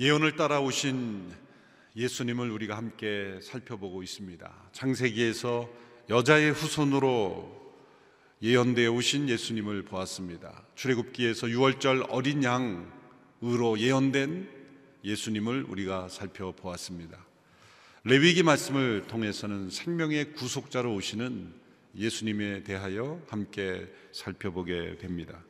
예언을 따라오신 예수님을 우리가 함께 살펴보고 있습니다. 창세기에서 여자의 후손으로 예언되어 오신 예수님을 보았습니다. 출애굽기에서 유월절 어린 양으로 예언된 예수님을 우리가 살펴보았습니다. 레위기 말씀을 통해서는 생명의 구속자로 오시는 예수님에 대하여 함께 살펴보게 됩니다.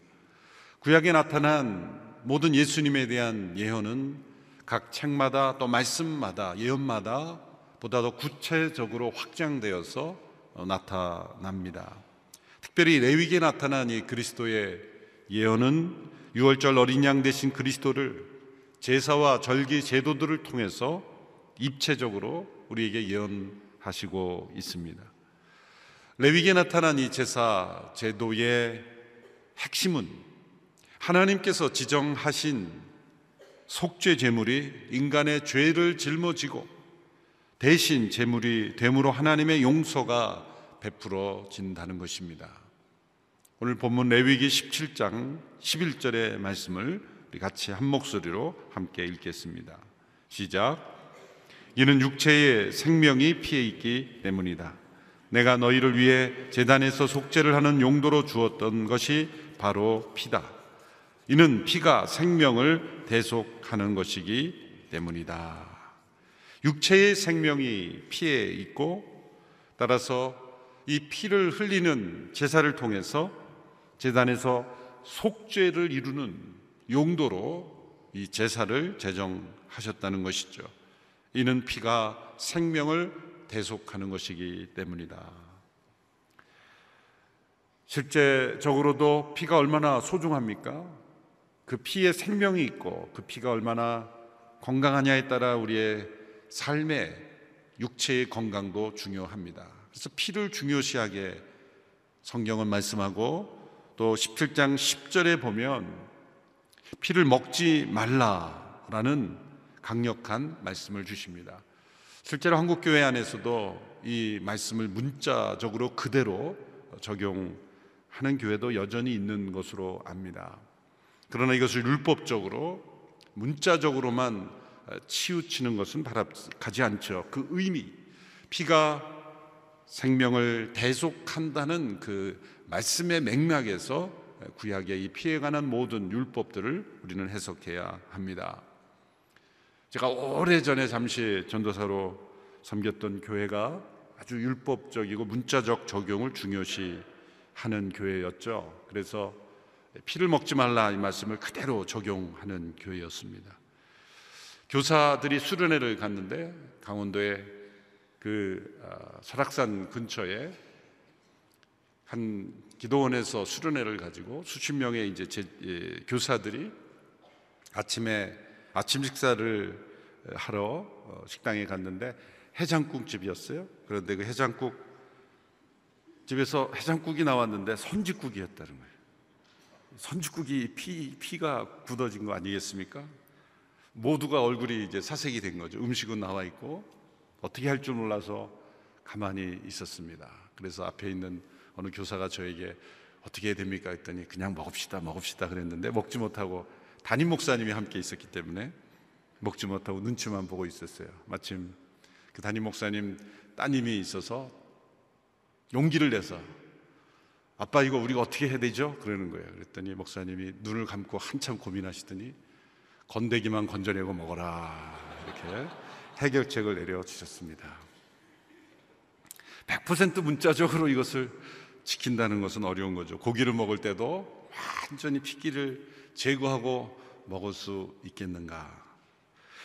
구약에 나타난 모든 예수님에 대한 예언은 각 책마다 또 말씀마다 예언마다 보다 더 구체적으로 확장되어서 나타납니다. 특별히 레위기에 나타난 이 그리스도의 예언은 유월절 어린 양 대신 그리스도를 제사와 절기 제도들을 통해서 입체적으로 우리에게 예언하시고 있습니다. 레위기에 나타난 이 제사 제도의 핵심은 하나님께서 지정하신 속죄 제물이 인간의 죄를 짊어지고 대신 제물이 됨으로 하나님의 용서가 베풀어진다는 것입니다. 오늘 본문 레위기 17장 11절의 말씀을 우리 같이 한 목소리로 함께 읽겠습니다. 시작. 이는 육체의 생명이 피해 있기 때문이다. 내가 너희를 위해 재단에서 속죄를 하는 용도로 주었던 것이 바로 피다. 이는 피가 생명을 대속하는 것이기 때문이다. 육체의 생명이 피에 있고 따라서 이 피를 흘리는 제사를 통해서 제단에서 속죄를 이루는 용도로 이 제사를 제정하셨다는 것이죠. 이는 피가 생명을 대속하는 것이기 때문이다. 실제적으로도 피가 얼마나 소중합니까? 그 피에 생명이 있고 그 피가 얼마나 건강하냐에 따라 우리의 삶의 육체의 건강도 중요합니다. 그래서 피를 중요시하게 성경은 말씀하고 또 17장 10절에 보면 피를 먹지 말라라는 강력한 말씀을 주십니다. 실제로 한국 교회 안에서도 이 말씀을 문자적으로 그대로 적용하는 교회도 여전히 있는 것으로 압니다. 그러나 이것을 율법적으로 문자적으로만 치우치는 것은 바람가지 않죠. 그 의미, 피가 생명을 대속한다는 그 말씀의 맥락에서 구약의 이 피해 관한 모든 율법들을 우리는 해석해야 합니다. 제가 오래 전에 잠시 전도사로 섬겼던 교회가 아주 율법적이고 문자적 적용을 중요시 하는 교회였죠. 그래서 피를 먹지 말라 이 말씀을 그대로 적용하는 교회였습니다. 교사들이 수련회를 갔는데 강원도의 그 아, 설악산 근처에 한 기도원에서 수련회를 가지고 수십 명의 이제 제, 예, 교사들이 아침에 아침 식사를 하러 어, 식당에 갔는데 해장국 집이었어요. 그런데 그 해장국 집에서 해장국이 나왔는데 선지국이었다는 거예요. 선죽국이 피, 피가 굳어진 거 아니겠습니까? 모두가 얼굴이 이제 사색이 된 거죠. 음식은 나와 있고 어떻게 할 줄 몰라서 가만히 있었습니다. 그래서 앞에 있는 어느 교사가 저에게 어떻게 해야 됩니까? 했더니 그냥 먹읍시다, 먹읍시다 그랬는데 먹지 못하고 담임 목사님이 함께 있었기 때문에 먹지 못하고 눈치만 보고 있었어요. 마침 그 담임 목사님 따님이 있어서 용기를 내서 아빠 이거 우리가 어떻게 해야 되죠? 그러는 거예요. 그랬더니 목사님이 눈을 감고 한참 고민하시더니 건더기만 건져내고 먹어라 이렇게 해결책을 내려 주셨습니다. 100% 문자적으로 이것을 지킨다는 것은 어려운 거죠. 고기를 먹을 때도 완전히 피기를 제거하고 먹을 수 있겠는가?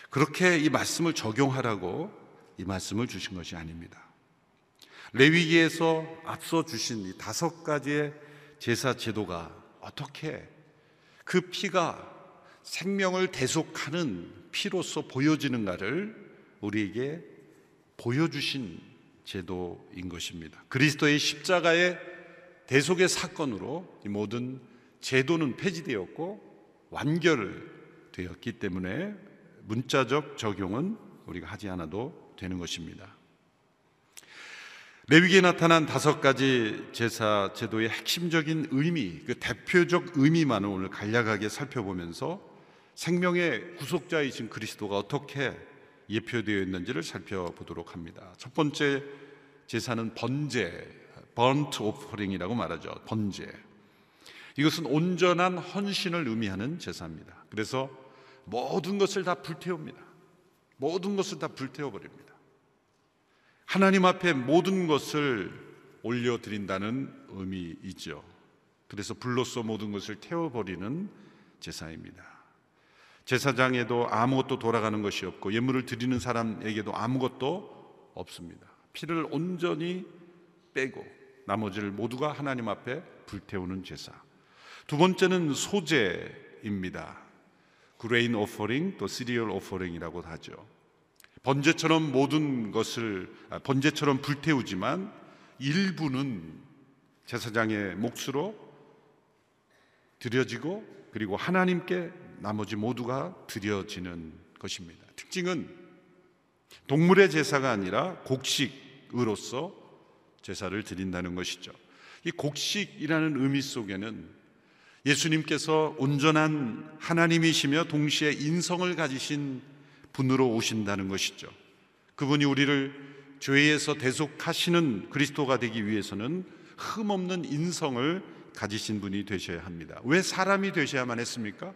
그렇게 이 말씀을 적용하라고 이 말씀을 주신 것이 아닙니다. 레위기에서 앞서 주신 이 다섯 가지의 제사 제도가 어떻게 그 피가 생명을 대속하는 피로서 보여지는가를 우리에게 보여주신 제도인 것입니다. 그리스도의 십자가의 대속의 사건으로 이 모든 제도는 폐지되었고 완결되었기 때문에 문자적 적용은 우리가 하지 않아도 되는 것입니다. 레위기에 나타난 다섯 가지 제사 제도의 핵심적인 의미, 그 대표적 의미만을 오늘 간략하게 살펴보면서 생명의 구속자이신 그리스도가 어떻게 예표되어 있는지를 살펴보도록 합니다. 첫 번째 제사는 번제, burnt offering이라고 말하죠. 번제. 이것은 온전한 헌신을 의미하는 제사입니다. 그래서 모든 것을 다 불태웁니다. 모든 것을 다 불태워 버립니다. 하나님 앞에 모든 것을 올려 드린다는 의미이죠. 그래서 불로써 모든 것을 태워 버리는 제사입니다. 제사장에도 아무것도 돌아가는 것이 없고 예물을 드리는 사람에게도 아무것도 없습니다. 피를 온전히 빼고 나머지를 모두가 하나님 앞에 불태우는 제사. 두 번째는 소제입니다. grain offering 또 cereal offering이라고 하죠. 번제처럼 모든 것을 아, 번제처럼 불태우지만 일부는 제사장의 몫으로 드려지고 그리고 하나님께 나머지 모두가 드려지는 것입니다. 특징은 동물의 제사가 아니라 곡식으로서 제사를 드린다는 것이죠. 이 곡식이라는 의미 속에는 예수님께서 온전한 하나님이시며 동시에 인성을 가지신 분으로 오신다는 것이죠. 그분이 우리를 죄에서 대속하시는 그리스도가 되기 위해서는 흠없는 인성을 가지신 분이 되셔야 합니다. 왜 사람이 되셔야만 했습니까?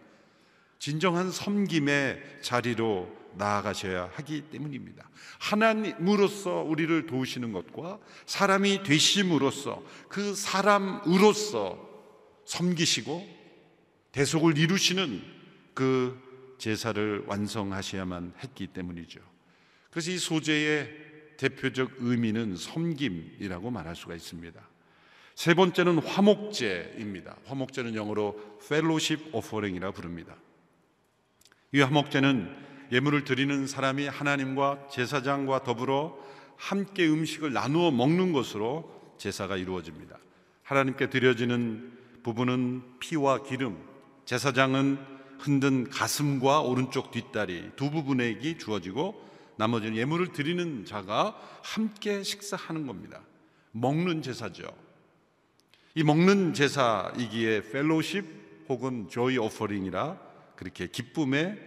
진정한 섬김의 자리로 나아가셔야 하기 때문입니다. 하나님으로서 우리를 도우시는 것과 사람이 되심으로써 그 사람으로서 섬기시고 대속을 이루시는 그 제사를 완성하셔야만 했기 때문이죠. 그래서 이 소재의 대표적 의미는 섬김이라고 말할 수가 있습니다. 세 번째는 화목제입니다. 화목제는 영어로 fellowship offering이라 부릅니다. 이 화목제는 예물을 드리는 사람이 하나님과 제사장과 더불어 함께 음식을 나누어 먹는 것으로 제사가 이루어집니다. 하나님께 드려지는 부분은 피와 기름, 제사장은 흔든 가슴과 오른쪽 뒷다리 두 부분에게 주어지고 나머지는 예물을 드리는 자가 함께 식사하는 겁니다. 먹는 제사죠. 이 먹는 제사이기에 펠로십 혹은 조이 오퍼링이라 그렇게 기쁨의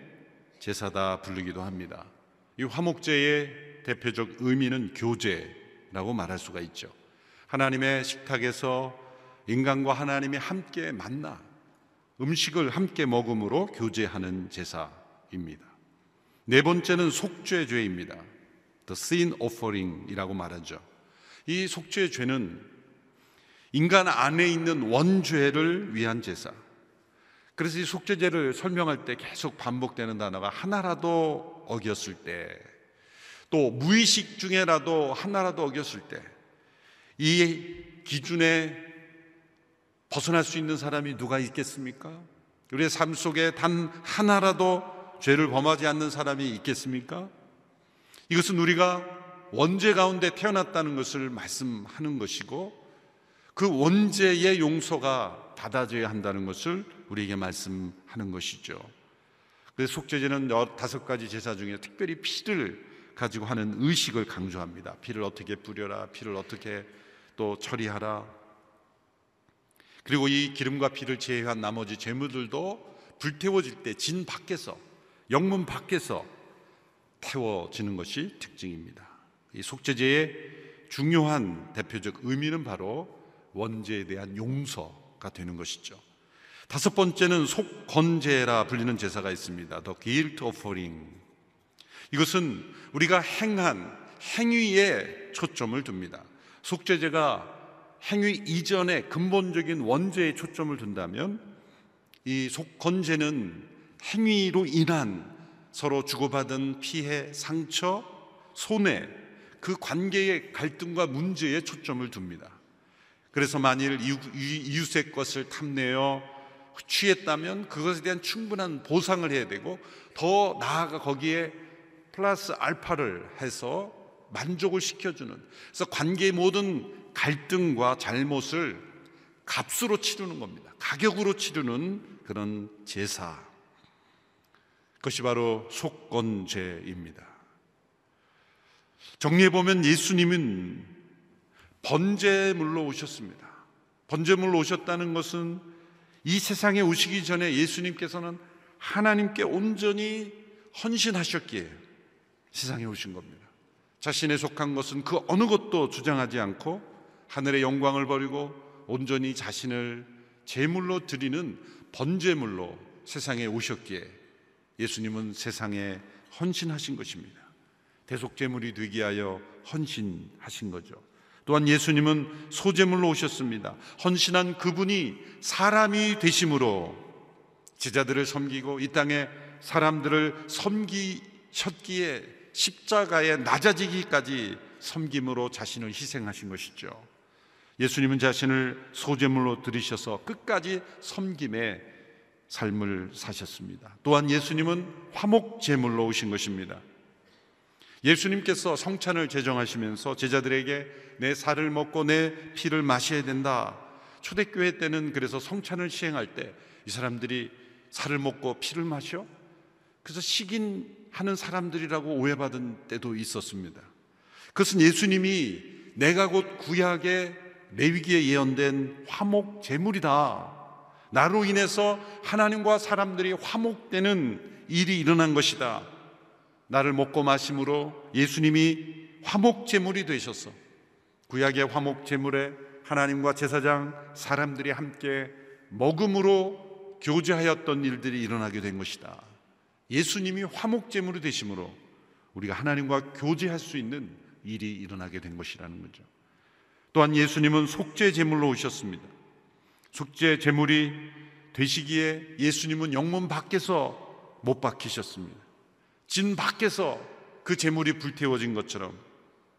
제사다 부르기도 합니다. 이 화목제의 대표적 의미는 교제라고 말할 수가 있죠. 하나님의 식탁에서 인간과 하나님이 함께 만나 음식을 함께 먹음으로 교제하는 제사입니다. 네 번째는 속죄 죄입니다. The sin offering이라고 말하죠. 이 속죄 죄는 인간 안에 있는 원죄를 위한 제사. 그래서 이 속죄죄를 설명할 때 계속 반복되는 단어가 하나라도 어겼을 때, 또 무의식 중에라도 하나라도 어겼을 때, 이 기준에 벗어날 수 있는 사람이 누가 있겠습니까? 우리의 삶 속에 단 하나라도 죄를 범하지 않는 사람이 있겠습니까? 이것은 우리가 원죄 가운데 태어났다는 것을 말씀하는 것이고 그 원죄의 용서가 받아져야 한다는 것을 우리에게 말씀하는 것이죠. 그래서 속죄제는 다섯 가지 제사 중에 특별히 피를 가지고 하는 의식을 강조합니다. 피를 어떻게 뿌려라, 피를 어떻게 또 처리하라, 그리고 이 기름과 피를 제외한 나머지 재물들도 불태워질 때 진 밖에서 영문 밖에서 태워지는 것이 특징입니다. 이 속죄제의 중요한 대표적 의미는 바로 원죄에 대한 용서가 되는 것이죠. 다섯 번째는 속건제라 불리는 제사가 있습니다. The guilt offering. 이것은 우리가 행한 행위에 초점을 둡니다. 속죄제가 행위 이전에 근본적인 원죄에 초점을 둔다면 이 속건제는 행위로 인한 서로 주고받은 피해, 상처, 손해, 그 관계의 갈등과 문제에 초점을 둡니다. 그래서 만일 이웃의 것을 탐내어 취했다면 그것에 대한 충분한 보상을 해야 되고 더 나아가 거기에 플러스 알파를 해서 만족을 시켜주는 그래서 관계의 모든 갈등과 잘못을 값으로 치르는 겁니다. 가격으로 치르는 그런 제사. 그것이 바로 속건제입니다. 정리해 보면 예수님은 번제물로 오셨습니다. 번제물로 오셨다는 것은 이 세상에 오시기 전에 예수님께서는 하나님께 온전히 헌신하셨기에 세상에 오신 겁니다. 자신에 속한 것은 그 어느 것도 주장하지 않고 하늘의 영광을 버리고 온전히 자신을 제물로 드리는 번제물로 세상에 오셨기에 예수님은 세상에 헌신하신 것입니다. 대속제물이 되게 하여 헌신하신 거죠. 또한 예수님은 소제물로 오셨습니다. 헌신한 그분이 사람이 되심으로 제자들을 섬기고 이 땅에 사람들을 섬기셨기에 십자가에 낮아지기까지 섬김으로 자신을 희생하신 것이죠. 예수님은 자신을 소제물로 들이셔서 끝까지 섬김의 삶을 사셨습니다. 또한 예수님은 화목 제물로 오신 것입니다. 예수님께서 성찬을 제정하시면서 제자들에게 내 살을 먹고 내 피를 마셔야 된다. 초대교회 때는 그래서 성찬을 시행할 때 이 사람들이 살을 먹고 피를 마셔? 그래서 식인하는 사람들이라고 오해받은 때도 있었습니다. 그것은 예수님이 내가 곧 구약의 레위기에 예언된 화목 제물이다. 나로 인해서 하나님과 사람들이 화목되는 일이 일어난 것이다. 나를 먹고 마심으로 예수님이 화목 제물이 되셨어. 구약의 화목 제물에 하나님과 제사장 사람들이 함께 먹음으로 교제하였던 일들이 일어나게 된 것이다. 예수님이 화목 제물이 되심으로 우리가 하나님과 교제할 수 있는 일이 일어나게 된 것이라는 거죠. 또한 예수님은 속죄 제물로 오셨습니다. 속죄 제물이 되시기에 예수님은 영문 밖에서 못 박히셨습니다. 진 밖에서 그 제물이 불태워진 것처럼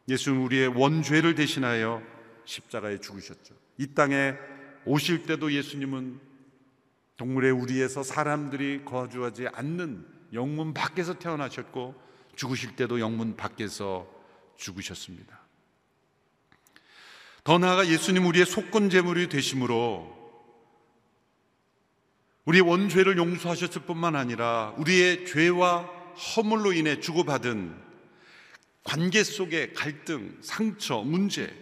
예수는 우리의 원죄를 대신하여 십자가에 죽으셨죠. 이 땅에 오실 때도 예수님은 동물의 우리에서 사람들이 거주하지 않는 영문 밖에서 태어나셨고 죽으실 때도 영문 밖에서 죽으셨습니다. 더 나아가 예수님 우리의 속건 제물이 되심으로 우리의 원죄를 용서하셨을 뿐만 아니라 우리의 죄와 허물로 인해 주고받은 관계 속의 갈등, 상처, 문제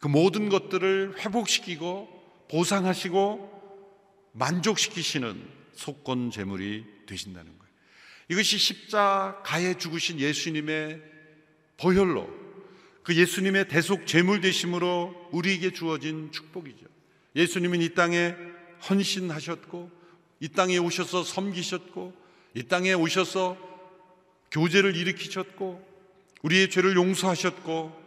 그 모든 것들을 회복시키고 보상하시고 만족시키시는 속건 제물이 되신다는 거예요. 이것이 십자가에 죽으신 예수님의 보혈로 그 예수님의 대속 제물 되심으로 우리에게 주어진 축복이죠. 예수님은 이 땅에 헌신하셨고 이 땅에 오셔서 섬기셨고 이 땅에 오셔서 교제를 일으키셨고 우리의 죄를 용서하셨고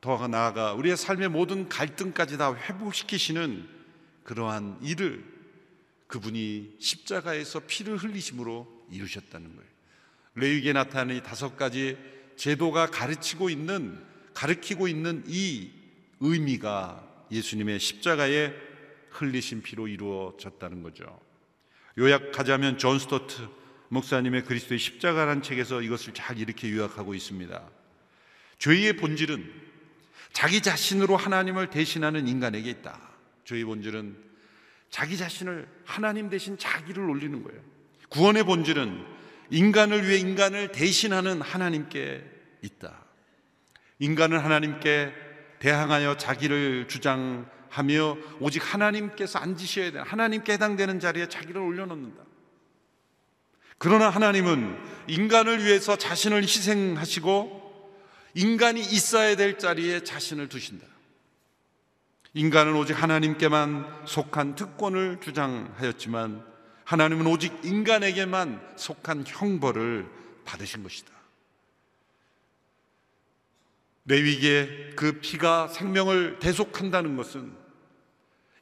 더 나아가 우리의 삶의 모든 갈등까지 다 회복시키시는 그러한 일을 그분이 십자가에서 피를 흘리심으로 이루셨다는 거예요. 레위기에 나타나는 이 다섯 가지 제도가 가르치고 있는 가르치고 있는 이 의미가 예수님의 십자가에 흘리신 피로 이루어졌다는 거죠. 요약하자면 존 스토트 목사님의 그리스도의 십자가라는 책에서 이것을 잘 이렇게 요약하고 있습니다. 죄의 본질은 자기 자신으로 하나님을 대신하는 인간에게 있다. 죄의 본질은 자기 자신을 하나님 대신 자기를 올리는 거예요. 구원의 본질은 인간을 위해 인간을 대신하는 하나님께 있다. 인간은 하나님께 대항하여 자기를 주장하며 오직 하나님께서 앉으셔야 되는 하나님께 해당되는 자리에 자기를 올려놓는다. 그러나 하나님은 인간을 위해서 자신을 희생하시고 인간이 있어야 될 자리에 자신을 두신다. 인간은 오직 하나님께만 속한 특권을 주장하였지만 하나님은 오직 인간에게만 속한 형벌을 받으신 것이다. 레위기에 그 피가 생명을 대속한다는 것은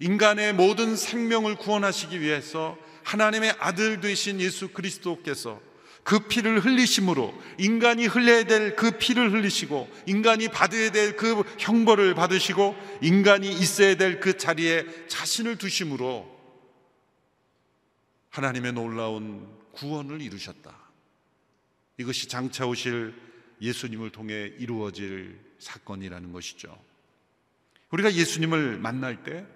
인간의 모든 생명을 구원하시기 위해서 하나님의 아들 되신 예수 그리스도께서 그 피를 흘리심으로 인간이 흘려야 될 그 피를 흘리시고 인간이 받아야 될 그 형벌을 받으시고 인간이 있어야 될 그 자리에 자신을 두심으로 하나님의 놀라운 구원을 이루셨다. 이것이 장차 오실 예수님을 통해 이루어질 사건이라는 것이죠. 우리가 예수님을 만날 때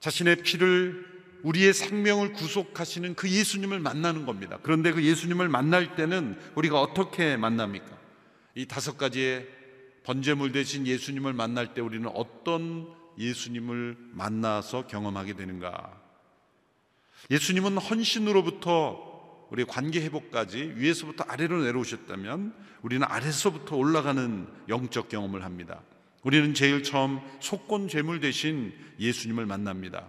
자신의 피를 우리의 생명을 구속하시는 그 예수님을 만나는 겁니다. 그런데 그 예수님을 만날 때는 우리가 어떻게 만납니까? 이 다섯 가지의 번제물 대신 예수님을 만날 때 우리는 어떤 예수님을 만나서 경험하게 되는가? 예수님은 헌신으로부터 우리 관계 회복까지 위에서부터 아래로 내려오셨다면 우리는 아래서부터 올라가는 영적 경험을 합니다. 우리는 제일 처음 속건 죄물 대신 예수님을 만납니다.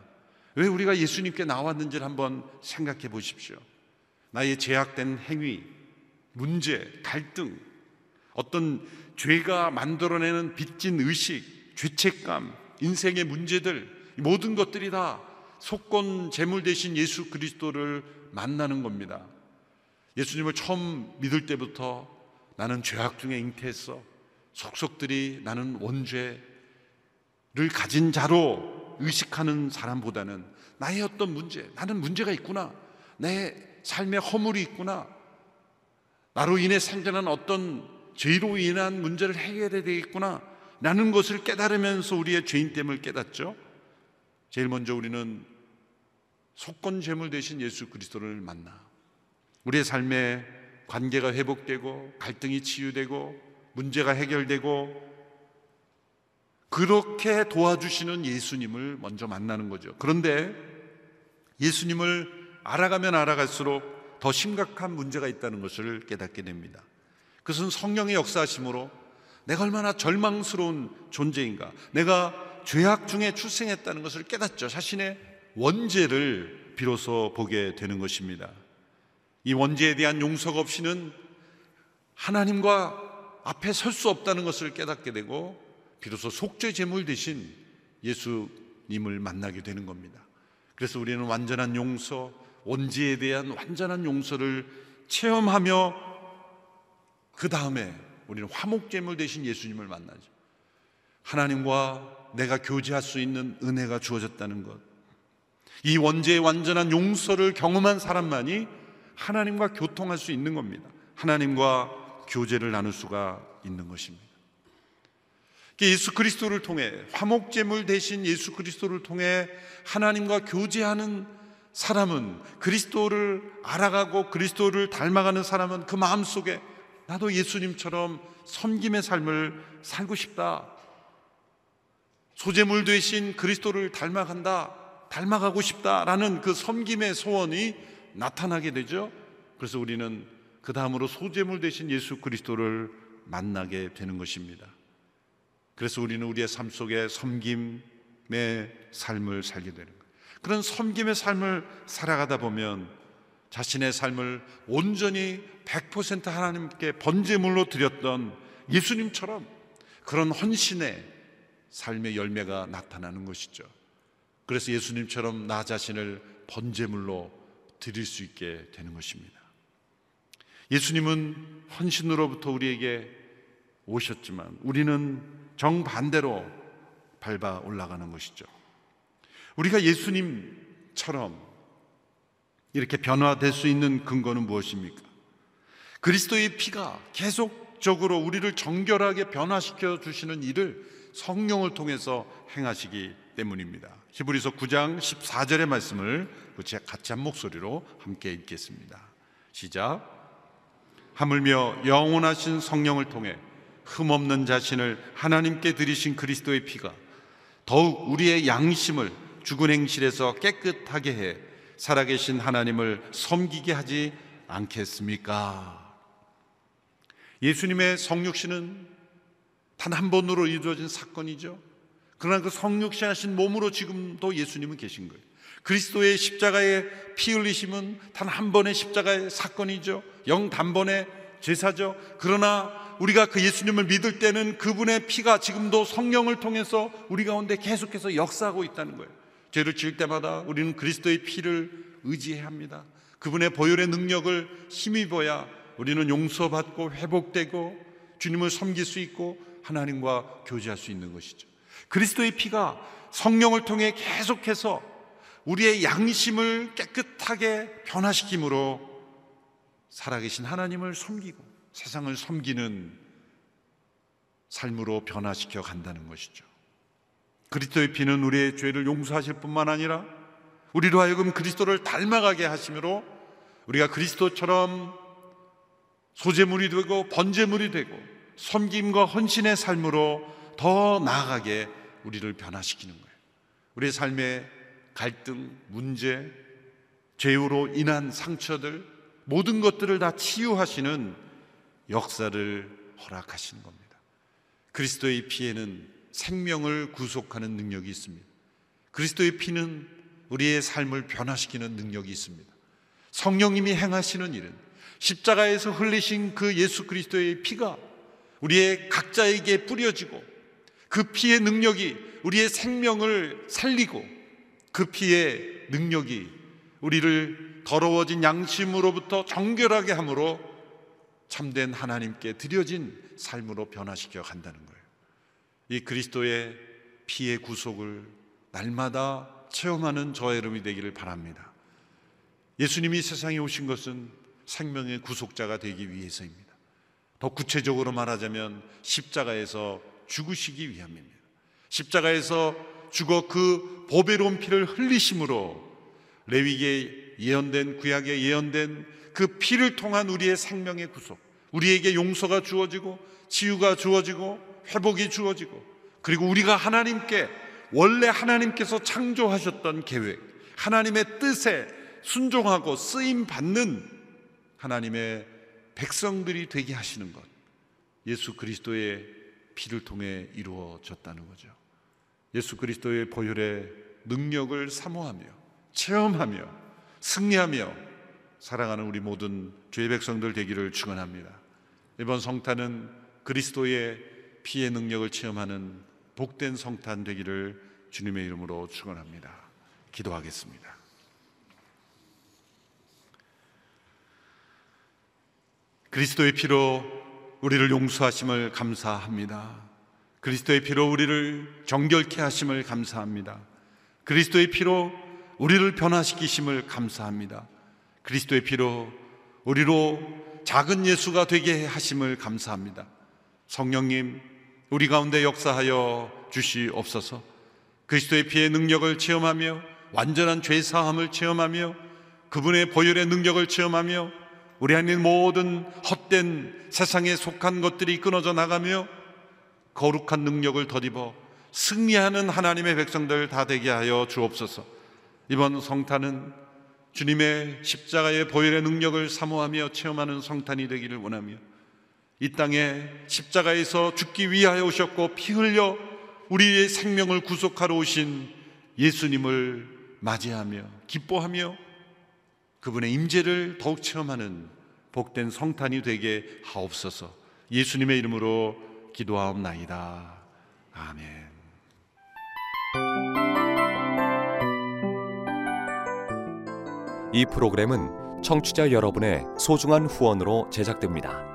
왜 우리가 예수님께 나왔는지를 한번 생각해 보십시오. 나의 제약된 행위, 문제, 갈등, 어떤 죄가 만들어내는 빚진 의식, 죄책감, 인생의 문제들, 모든 것들이 다 속건 제물 대신 예수 그리스도를 만나는 겁니다. 예수님을 처음 믿을 때부터 나는 죄악 중에 잉태했어. 속속들이 나는 원죄를 가진 자로 의식하는 사람보다는 나의 어떤 문제, 나는 문제가 있구나. 내 삶에 허물이 있구나. 나로 인해 생겨난 어떤 죄로 인한 문제를 해결해야 되겠구나. 라는 것을 깨달으면서 우리의 죄인됨을 깨닫죠. 제일 먼저 우리는 속건 죄물 대신 예수 그리스도를 만나. 우리의 삶에 관계가 회복되고 갈등이 치유되고 문제가 해결되고 그렇게 도와주시는 예수님을 먼저 만나는 거죠. 그런데 예수님을 알아가면 알아갈수록 더 심각한 문제가 있다는 것을 깨닫게 됩니다. 그것은 성령의 역사심으로 내가 얼마나 절망스러운 존재인가. 내가 죄악 중에 출생했다는 것을 깨닫죠. 자신의 원죄를 비로소 보게 되는 것입니다. 이 원죄에 대한 용서가 없이는 하나님과 앞에 설 수 없다는 것을 깨닫게 되고 비로소 속죄 제물 대신 예수님을 만나게 되는 겁니다. 그래서 우리는 완전한 용서, 원죄에 대한 완전한 용서를 체험하며 그 다음에 우리는 화목 제물 대신 예수님을 만나죠. 하나님과 내가 교제할 수 있는 은혜가 주어졌다는 것. 이 원죄의 완전한 용서를 경험한 사람만이 하나님과 교통할 수 있는 겁니다. 하나님과 교제를 나눌 수가 있는 것입니다. 예수 그리스도를 통해 화목제물 대신 예수 그리스도를 통해 하나님과 교제하는 사람은 그리스도를 알아가고 그리스도를 닮아가는 사람은 그 마음 속에 나도 예수님처럼 섬김의 삶을 살고 싶다. 소재물 대신 그리스도를 닮아간다. 닮아가고 싶다라는 그 섬김의 소원이 나타나게 되죠. 그래서 우리는 그 다음으로 소재물 대신 예수 그리스도를 만나게 되는 것입니다. 그래서 우리는 우리의 삶 속에 섬김의 삶을 살게 되는 거예요. 그런 섬김의 삶을 살아가다 보면 자신의 삶을 온전히 100% 하나님께 번제물로 드렸던 예수님처럼 그런 헌신의 삶의 열매가 나타나는 것이죠. 그래서 예수님처럼 나 자신을 번제물로 드릴 수 있게 되는 것입니다. 예수님은 헌신으로부터 우리에게 오셨지만 우리는 정반대로 밟아 올라가는 것이죠. 우리가 예수님처럼 이렇게 변화될 수 있는 근거는 무엇입니까? 그리스도의 피가 계속적으로 우리를 정결하게 변화시켜 주시는 일을 성령을 통해서 행하시기 때문입니다. 히브리서 9장 14절의 말씀을 같이 한 목소리로 함께 읽겠습니다. 시작. 하물며 영원하신 성령을 통해 흠없는 자신을 하나님께 드리신 그리스도의 피가 더욱 우리의 양심을 죽은 행실에서 깨끗하게 해 살아계신 하나님을 섬기게 하지 않겠습니까? 예수님의 성육신은 단 한 번으로 이루어진 사건이죠. 그러나 그 성육신 하신 몸으로 지금도 예수님은 계신 거예요. 그리스도의 십자가의 피 흘리심은 단 한 번의 십자가의 사건이죠. 영 단번의 제사죠. 그러나 우리가 그 예수님을 믿을 때는 그분의 피가 지금도 성령을 통해서 우리 가운데 계속해서 역사하고 있다는 거예요. 죄를 지을 때마다 우리는 그리스도의 피를 의지해야 합니다. 그분의 보혈의 능력을 힘입어야 우리는 용서받고 회복되고 주님을 섬길 수 있고 하나님과 교제할 수 있는 것이죠. 그리스도의 피가 성령을 통해 계속해서 우리의 양심을 깨끗하게 변화시킴으로 살아계신 하나님을 섬기고 세상을 섬기는 삶으로 변화시켜 간다는 것이죠. 그리스도의 피는 우리의 죄를 용서하실 뿐만 아니라 우리로 하여금 그리스도를 닮아가게 하심으로 우리가 그리스도처럼 소재물이 되고 번제물이 되고 섬김과 헌신의 삶으로 더 나아가게 우리를 변화시키는 거예요. 우리의 삶의 갈등, 문제, 죄로 인한 상처들 모든 것들을 다 치유하시는 역사를 허락하시는 겁니다. 그리스도의 피에는 생명을 구속하는 능력이 있습니다. 그리스도의 피는 우리의 삶을 변화시키는 능력이 있습니다. 성령님이 행하시는 일은 십자가에서 흘리신 그 예수 그리스도의 피가 우리의 각자에게 뿌려지고 그 피의 능력이 우리의 생명을 살리고 그 피의 능력이 우리를 더러워진 양심으로부터 정결하게 함으로 참된 하나님께 드려진 삶으로 변화시켜 간다는 거예요. 이 그리스도의 피의 구속을 날마다 체험하는 저의 여러분이 되기를 바랍니다. 예수님이 세상에 오신 것은 생명의 구속자가 되기 위해서입니다. 더 구체적으로 말하자면 십자가에서 죽으시기 위함입니다. 십자가에서 죽어 그 보배로운 피를 흘리심으로 레위기에 예언된 구약에 예언된 그 피를 통한 우리의 생명의 구속, 우리에게 용서가 주어지고 치유가 주어지고 회복이 주어지고 그리고 우리가 하나님께 원래 하나님께서 창조하셨던 계획, 하나님의 뜻에 순종하고 쓰임 받는 하나님의 백성들이 되게 하시는 것. 예수 그리스도의 피를 통해 이루어졌다는 거죠. 예수 그리스도의 보혈의 능력을 사모하며 체험하며 승리하며 사랑하는 우리 모든 주의 백성들 되기를 축원합니다. 이번 성탄은 그리스도의 피의 능력을 체험하는 복된 성탄 되기를 주님의 이름으로 축원합니다. 기도하겠습니다. 그리스도의 피로 우리를 용서하심을 감사합니다. 그리스도의 피로 우리를 정결케 하심을 감사합니다. 그리스도의 피로 우리를 변화시키심을 감사합니다. 그리스도의 피로 우리로 작은 예수가 되게 하심을 감사합니다. 성령님, 우리 가운데 역사하여 주시옵소서. 그리스도의 피의 능력을 체험하며 완전한 죄 사함을 체험하며 그분의 보혈의 능력을 체험하며 우리 안에 모든 헛된 세상에 속한 것들이 끊어져 나가며 거룩한 능력을 덧입어 승리하는 하나님의 백성들 다 되게 하여 주옵소서. 이번 성탄은 주님의 십자가의 보혈의 능력을 사모하며 체험하는 성탄이 되기를 원하며 이 땅에 십자가에서 죽기 위하여 오셨고 피 흘려 우리의 생명을 구속하러 오신 예수님을 맞이하며 기뻐하며 그분의 임재를 더욱 체험하는 복된 성탄이 되게 하옵소서. 예수님의 이름으로 기도하옵나이다. 아멘. 이 프로그램은 청취자 여러분의 소중한 후원으로 제작됩니다.